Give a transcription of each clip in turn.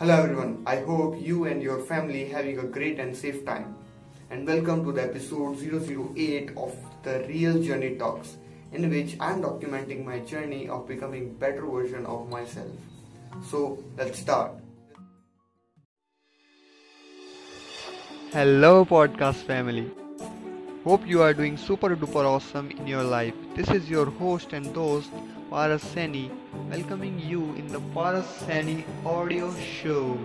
Hello everyone, I hope you and your family having a great and safe time. And welcome to the episode 008 of the Real Journey Talks, in which I am documenting my journey of becoming better version of myself. So let's start. Hello, podcast family. Hope you are doing super duper awesome in your life. This is your host and host, Paras Sani, welcoming you in the Paras Sani audio show,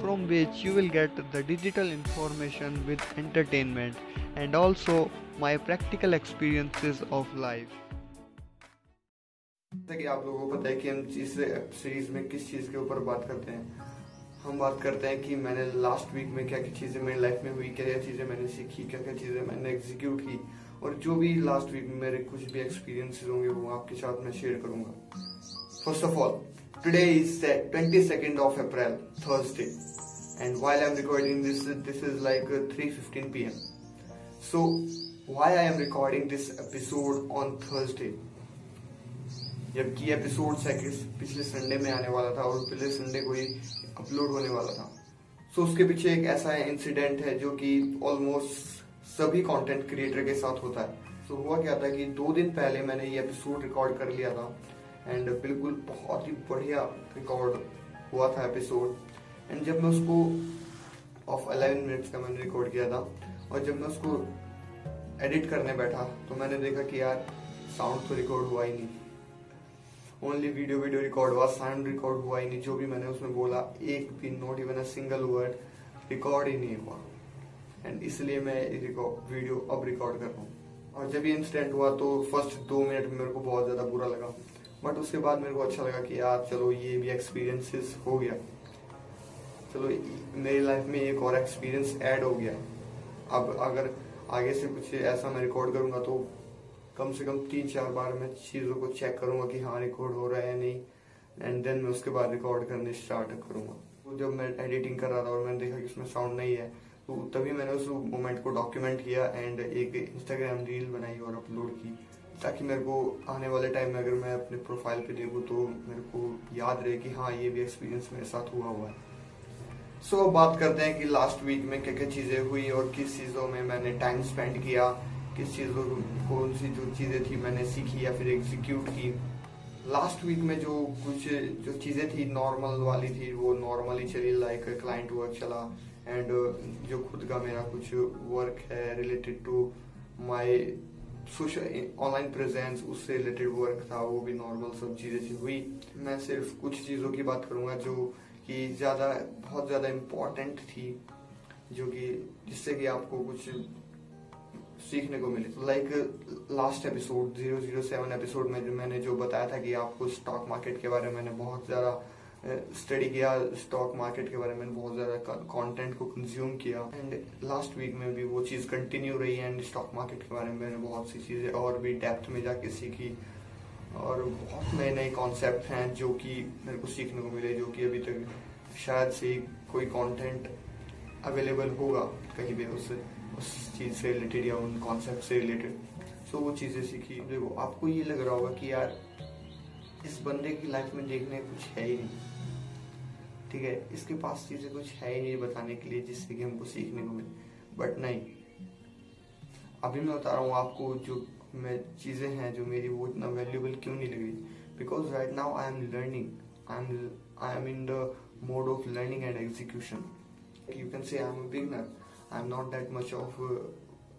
from which you will get the digital information with entertainment and also my practical experiences of life. जैसा कि आप लोगों को पता है कि हम इस सीरीज में किस चीज़ के ऊपर बात करते हैं हम बात करते हैं कि मैंने लास्ट वीक में क्या क्या चीज़ें मेरी लाइफ में हुई क्या चीज़ें मैंने सीखी क्या क्या चीज़ें मैंने एग्जीक्यूट की और जो भी लास्ट वीक में मेरे कुछ भी एक्सपीरियंसेस होंगे वो आपके साथ मैं शेयर करूँगा। First of all today is twenty second of April Thursday and while I am recording this this is like three fifteen P M so why I am recording this episode on Thursday जबकि episode पिछले Sunday में आने वाला था और पिछले Sunday को ही upload होने वाला था। सो so, उसके पीछे एक ऐसा इंसिडेंट है जो कि ऑलमोस्ट सभी कंटेंट क्रिएटर के साथ होता है। सो so, हुआ क्या था कि दो दिन पहले मैंने ये एपिसोड रिकॉर्ड कर लिया था एंड बिल्कुल बहुत ही बढ़िया रिकॉर्ड हुआ था एपिसोड एंड जब मैं उसको ऑफ़ अलेवन मिनट्स का मैंने रिकॉर्ड किया था और जब मैं उसको एडिट करने बैठा तो मैंने देखा कि यार साउंड तो रिकॉर्ड हुआ ही नहीं। ओनली वीडियो वीडियो रिकॉर्ड हुआ साउंड रिकॉर्ड हुआ ही नहीं जो भी मैंने उसमें बोला, एक भी not even a single word record ही नहीं हुआ। एंड इसलिए मैं वीडियो अब रिकॉर्ड कर रहा हूँ। और जब ये इंसिडेंट हुआ तो फ़र्स्ट दो मिनट में मेरे को बहुत ज़्यादा बुरा लगा। बट उसके बाद मेरे को अच्छा लगा कि यार, चलो ये भी एक्सपीरियंसेस हो गया। चलो मेरी लाइफ में एक और एक्सपीरियंस ऐड हो गया। अब अगर आगे से कुछ ऐसा मैं रिकॉर्ड करूँगा तो कम से कम तीन चार बार मैं चीज़ों को चेक करूँगा कि हाँ रिकॉर्ड हो रहा है या नहीं एंड देन मैं उसके बाद रिकॉर्ड करने स्टार्ट करूँगा। जब मैं एडिटिंग कर रहा था और मैंने देखा कि उसमें साउंड नहीं है तो तभी मैंने उस मोमेंट को डॉक्यूमेंट किया एंड एक इंस्टाग्राम रील बनाई और अपलोड की ताकि मेरे को आने वाले टाइम में अगर मैं अपने प्रोफ़ाइल पे देखूँ तो मेरे को याद रहे कि हाँ ये भी एक्सपीरियंस मेरे साथ हुआ हुआ है। सो so, बात करते हैं कि लास्ट वीक में क्या क्या चीज़ें हुई और किस चीज़ों में मैंने टाइम स्पेंड किया किस चीज़ों कौन सी जो चीज़ें थी मैंने सीखी या फिर एग्जीक्यूट की। लास्ट वीक में जो कुछ, जो चीज़ें थी नॉर्मल वाली थी, वो नॉर्मली चली लाइक क्लाइंट वर्क चला। एंड जो खुद का मेरा कुछ वर्क है related to my social online presence उससे रिलेटेड वर्क था, वो भी नॉर्मल सब चीज़ें हुई मैं सिर्फ़ कुछ चीज़ों की बात करूँगा जो कि ज़्यादा, बहुत ज़्यादा इम्पोर्टेंट थी, जो कि, जिससे कि आपको कुछ सीखने को मिले। Like last episode zero zero seven episode में जो मैंने जो बताया था कि आपको स्टॉक मार्केट के बारे में मैंने बहुत ज़्यादा स्टडी किया स्टॉक मार्केट के बारे में बहुत ज़्यादा कंटेंट को कंज्यूम किया। एंड लास्ट वीक में भी वो चीज़ कंटिन्यू रही एंड स्टॉक मार्केट के बारे में मैंने बहुत सी चीज़ें और भी डेप्थ में जाके सीखी। और बहुत नए नए कॉन्सेप्ट हैं जो कि मेरे को सीखने को मिले, जो कि अभी तक शायद से कोई कंटेंट अवेलेबल होगा कहीं भी उससे। उस चीज़ से रिलेटेड या उन कॉन्सेप्ट से रिलेटेड सो वो चीज़ें सीखी। देखो, आपको ये लग रहा होगा कि यार, इस बंदे की लाइफ में देखने कुछ है ही नहीं। ठीक है? इसके पास चीज़ें कुछ है ही नहीं बताने के लिए, जिससे कि हमको सीखने को मिले। बट नहीं। अभी मैं बता रहा हूँ, आपको जो मैं, चीज़ें हैं जो मेरी, वो इतना वैल्यूबल क्यों नहीं लगी? Because right now I am learning I am I am in the mode of learning and execution you can say I am beginner I'm not that much of a,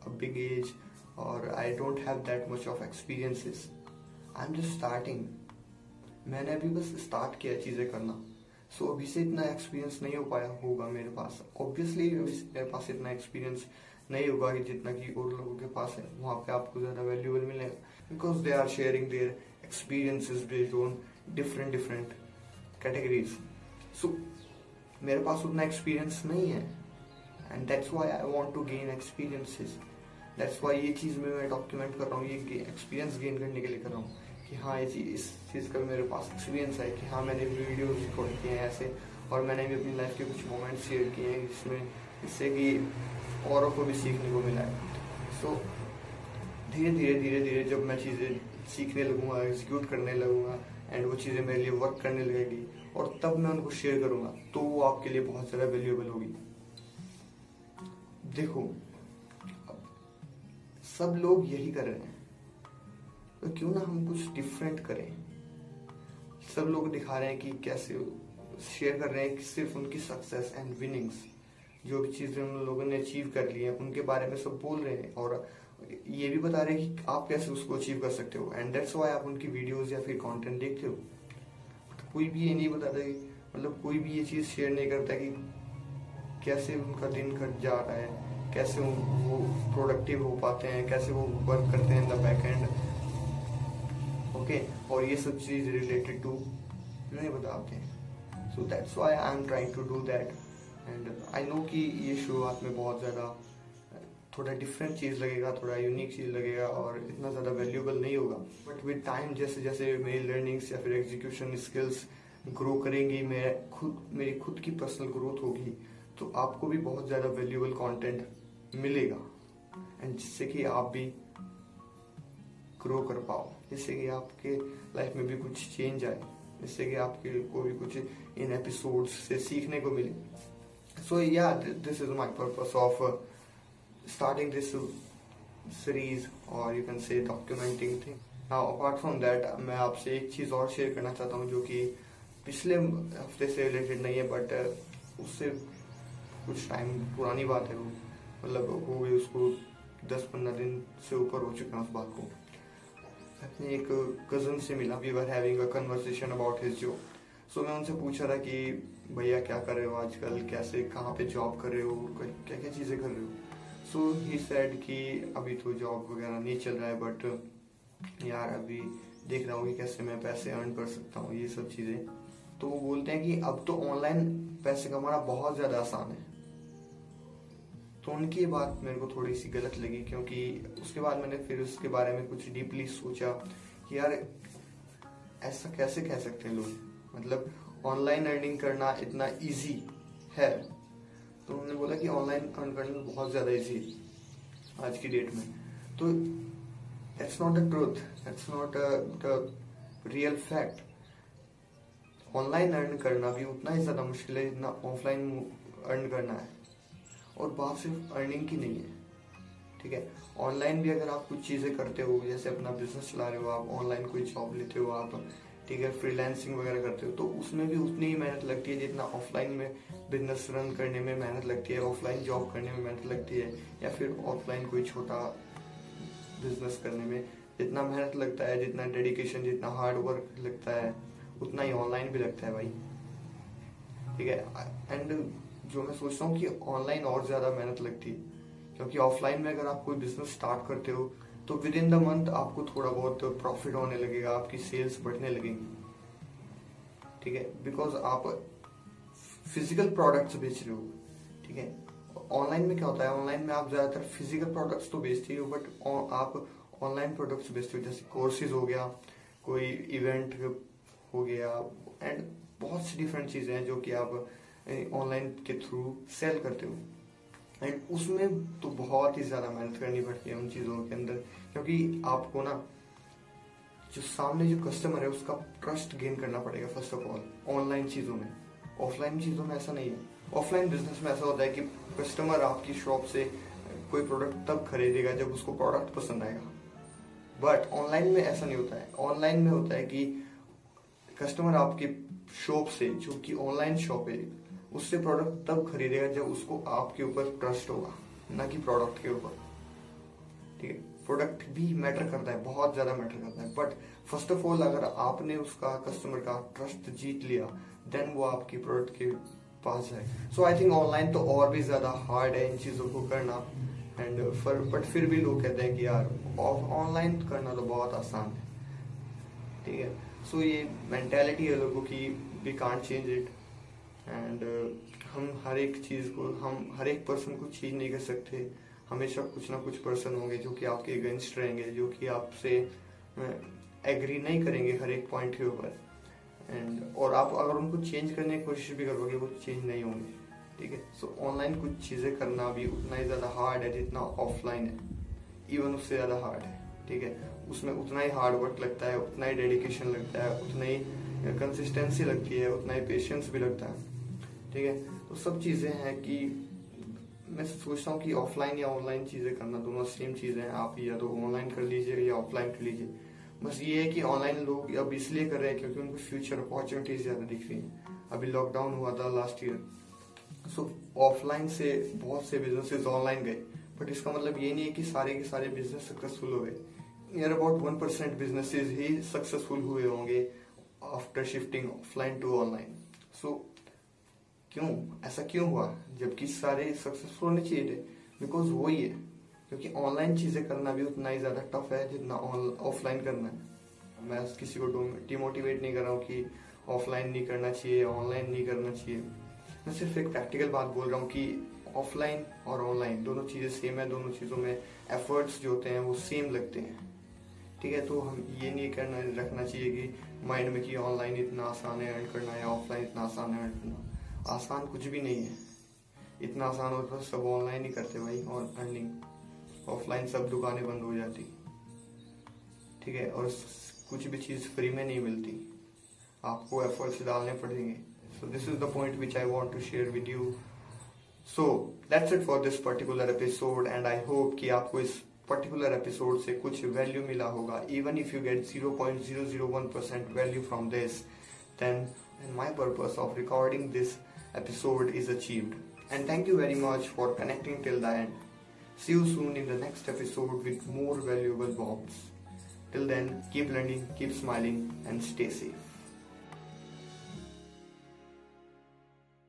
a big age I I don't have that much of experiences. I'm just starting. मैंने अभी बस start किया चीज़ें करना। सो so, अभी से इतना experience नहीं हो पाया होगा मेरे पास। ऑब्वियसली अभी मेरे पास इतना एक्सपीरियंस नहीं होगा कि जितना कि और लोगों के पास है। वहाँ पे आपको ज़्यादा वैल्यूबल मिलेगा। Because they are sharing their experiences based on different different categories so मेरे पास उतना एक्सपीरियंस नहीं है। And that's why I want to gain experiences that's why ये चीज़ में डॉक्यूमेंट कर रहा हूँ, ये एक्सपीरियंस गेन करने के लिए कर रहा हूँ कि हाँ ये चीज़ इस चीज़ का मेरे पास एक्सपीरियंस है कि हाँ मैंने वीडियो रिकॉर्ड किए हैं ऐसे और मैंने भी अपनी लाइफ के कुछ मोमेंट्स शेयर किए हैं जिसमें जिससे कि औरों को भी सीखने को मिला है। सो धीरे धीरे धीरे धीरे जब मैं चीज़ें सीखने लगूँगा एग्जीक्यूट करने लगूँगा एंड वो चीज़ें मेरे लिए वर्क करने लगेगी और तब मैं उनको शेयर करूँगा तो वो आपके लिए बहुत ज़्यादा वैल्यूएबल होगी। देखो सब लोग यही कर रहे हैं। तो क्यों ना हम कुछ डिफरेंट करें? सब लोग दिखा रहे हैं कि कैसे शेयर कर रहे हैं कि सिर्फ़ उनकी सक्सेस एंड विनिंग्स जो भी चीज़ें उन लोगों ने अचीव कर ली हैं, उनके बारे में सब बोल रहे हैं और ये भी बता रहे हैं कि आप कैसे उसको अचीव कर सकते हो। एंड दैट्स वाई आप उनकी वीडियोस या फिर कंटेंट देखते हो। तो कोई भी ये नहीं बताता मतलब कोई भी ये चीज़ शेयर नहीं करता कि कैसे उनका दिन कट जा रहा है, कैसे वो प्रोडक्टिव हो पाते हैं, कैसे वो वर्क करते हैं in the back end okay और ये सब चीज़ रिलेटेड टू नहीं बताते हैं so that's why I am trying to do that and I know कि ये शुरुआत में बहुत ज़्यादा, थोड़ा डिफरेंट चीज़ लगेगा, थोड़ा यूनिक चीज़ लगेगा और इतना ज़्यादा वैल्यूबल नहीं होगा। बट विद टाइम जैसे जैसे मेरी लर्निंग्स या फिर एग्जीक्यूशन स्किल्स ग्रो करेंगी, मैं खुद, मेरी खुद की पर्सनल ग्रोथ होगी। तो आपको भी बहुत ज़्यादा वैल्यूबल कंटेंट मिलेगा। एंड जिससे कि आप भी ग्रो कर पाओ जिससे कि आपके लाइफ में भी कुछ चेंज आए जिससे कि आपके को भी कुछ इन एपिसोड्स से सीखने को मिले। This is my purpose of uh, starting this uh, series or you can say documenting thing. Now apart from that मैं आपसे एक चीज़ और शेयर करना चाहता हूँ जो कि पिछले हफ़्ते से रिलेटेड नहीं है बट uh, उससे कुछ टाइम पुरानी बात है वो मतलब हो गई उसको दस पंद्रह दिन से ऊपर हो चुका है उस बात को। अपने एक कज़न से मिला we were having a conversation about his job so मैं उनसे पूछ रहा कि, भैया, क्या कर रहे हो आजकल? कैसे, कहाँ पे जॉब कर रहे हो? क्या क्या चीज़ें कर रहे हो? सो ही सेड कि, अभी तो जॉब वगैरह नहीं चल रहा है बट यार, अभी देख रहा हूँ कि कैसे मैं पैसे अर्न कर सकता हूँ, ये सब चीज़ें। तो वो बोलते हैं कि, अब तो ऑनलाइन पैसे कमाना बहुत ज़्यादा आसान है। तो उनकी बात मेरे को थोड़ी सी गलत लगी, क्योंकि उसके बाद मैंने फिर उसके बारे में कुछ डीपली सोचा कि यार, ऐसा कैसे कह सकते हैं लोग? मतलब ऑनलाइन अर्निंग करना इतना इजी है। तो उन्होंने बोला कि ऑनलाइन अर्न करना बहुत ज़्यादा इजी है आज की डेट में। तो that's not a truth that's not a real fact online earn करना भी उतना ही ज़्यादा मुश्किल है जितना ऑफलाइन अर्न करना है। और बात सिर्फ़ अर्निंग की नहीं है। ठीक है? ऑनलाइन भी अगर आप कुछ चीज़ें करते हो, जैसे अपना बिज़नेस चला रहे हो आप ऑनलाइन कोई जॉब लेते हो आप, ठीक है? फ्रीलांसिंग वगैरह करते हो तो उसमें भी उतनी ही मेहनत लगती है जितना ऑफलाइन में बिज़नेस रन करने में मेहनत लगती है ऑफलाइन जॉब करने में मेहनत लगती है, या फिर ऑफलाइन कोई छोटा बिज़नेस करने में। जितना मेहनत लगता है, जितना डेडिकेशन जितना हार्ड वर्क लगता है, उतना ही ऑनलाइन भी लगता है भाई। ठीक है? एंड जो मैं सोचता हूँ कि ऑनलाइन और ज़्यादा मेहनत लगती है। क्योंकि ऑफलाइन में अगर आप कोई बिज़नेस स्टार्ट करते हो तो विद इन द मंथ आपको थोड़ा बहुत प्रॉफिट होने लगेगा, आपकी सेल्स बढ़ने लगेंगी। ठीक है? बिकॉज़ आप फ़िज़िकल प्रोडक्ट्स बेच रहे हो। ठीक है? ऑनलाइन में क्या होता है? ऑनलाइन में आप ज़्यादातर फ़िज़िकल प्रोडक्ट्स तो बेचते हो बट आप ऑनलाइन प्रोडक्ट्स बेचते हो। जैसे कोर्सेज हो गया, कोई इवेंट हो गया एंड बहुत सी डिफरेंट चीज़ें हैं जो कि आप ऑनलाइन के थ्रू सेल करते हो। एंड उसमें तो बहुत ही ज़्यादा मेहनत करनी पड़ती है उन चीज़ों के अंदर। क्योंकि आपको ना जो सामने जो कस्टमर है, उसका ट्रस्ट गेन करना पड़ेगा फ़र्स्ट ऑफ़ ऑल ऑनलाइन चीज़ों में। ऑफलाइन चीज़ों में ऐसा नहीं है। ऑफलाइन बिज़नेस में ऐसा होता है कि कस्टमर आपकी शॉप से कोई प्रोडक्ट तब खरीदेगा जब उसको प्रोडक्ट पसंद आएगा। बट ऑनलाइन में ऐसा नहीं होता है। ऑनलाइन में होता है कि कस्टमर आपकी शॉप से, जो कि ऑनलाइन शॉप है उससे प्रोडक्ट तब खरीदेगा जब उसको आपके ऊपर ट्रस्ट होगा, ना कि प्रोडक्ट के ऊपर। ठीक है? प्रोडक्ट भी मैटर करता है, बहुत ज़्यादा मैटर करता है। बट फ़र्स्ट ऑफ़ ऑल अगर आपने उसका कस्टमर का ट्रस्ट जीत लिया देन वो आपकी प्रोडक्ट के पास जाए। सो आई थिंक ऑनलाइन तो और भी ज़्यादा हार्ड है इन चीज़ों को करना। एंड फर बट फिर भी लोग कहते हैं कि यार ऑनलाइन करना तो बहुत आसान है। ठीक है? सो ये मेंटेलिटी है लोगों की we can't change it and uh, हम हर एक चीज़ को हम हर एक पर्सन को चेंज नहीं कर सकते। हमेशा कुछ ना कुछ पर्सन होंगे जो कि आपके अगेंस्ट रहेंगे जो कि आपसे एग्री नहीं करेंगे हर एक पॉइंट के ऊपर। एंड और आप अगर उनको चेंज करने की कोशिश भी करोगे वो चेंज नहीं होंगे। ठीक है? सो ऑनलाइन कुछ चीज़ें करना भी उतना ही ज़्यादा हार्ड है जितना ऑफलाइन है। इवन उससे ज़्यादा हार्ड है। ठीक है? उसमें उतना ही हार्ड वर्क लगता है उतना ही डेडिकेशन लगता है उतना ही कंसिस्टेंसी लगती है उतना ही पेशेंस भी लगता है। ठीक है? तो सब चीज़ें हैं कि मैं सोचता हूँ कि ऑफलाइन या ऑनलाइन चीज़ें करना दोनों सेम चीज़ें हैं। आप या तो ऑनलाइन कर लीजिए या ऑफलाइन कर लीजिए। बस ये है कि ऑनलाइन लोग अब इसलिए कर रहे हैं क्योंकि उनको फ्यूचर अपॉर्चुनिटीज़ ज़्यादा दिख रही है। अभी लॉकडाउन हुआ था लास्ट ईयर सो ऑफलाइन से बहुत से बिजनेसेस ऑनलाइन गए। बट इसका मतलब ये नहीं है कि सारे के सारे बिज़नेस सक्सेसफुल हो गए। Near about one percent businesses he successful हुए होंगे after shifting offline to online so क्यों? ऐसा क्यों हुआ? जबकि सारे सक्सेसफुल होने चाहिए थे। बिकॉज़ वही है। क्योंकि ऑनलाइन चीज़ें करना भी उतना ही ज़्यादा टफ है जितना ऑफलाइन करना है। मैं किसी को डिमोटिवेट नहीं कर रहा हूँ कि ऑफलाइन नहीं करना चाहिए ऑनलाइन नहीं करना चाहिए। मैं सिर्फ़ एक प्रैक्टिकल बात बोल रहा हूँ कि ऑफलाइन और ऑनलाइन दोनों चीज़ें सेम है, दोनों चीज़ों में एफर्ट्स जो होते हैं वो सेम लगते हैं। ठीक है तो हम ये नहीं करना, रखना चाहिए कि माइंड में कि ऑनलाइन इतना आसान है अर्न करना या ऑफलाइन इतना आसान है अर्न करना। आसान कुछ भी नहीं है। इतना आसान होता तो सब ऑनलाइन ही करते भाई, और अर्निंग ऑफलाइन सब दुकानें बंद हो जाती। ठीक है, और कुछ भी चीज़ फ्री में नहीं मिलती। आपको एफर्ट्स डालने पड़ेंगे। So this is the point which I want to share with you so that's it for this particular episode and I hope कि आपको इस पर्टिकुलर एपिसोड से कुछ वैल्यू मिला होगा। Even if you get 0.001 percent value from this then my purpose of recording this episode is achieved. And thank you very much for connecting till the end. See you soon in the next episode with more valuable bombs. Till then, keep learning, keep smiling, and stay safe.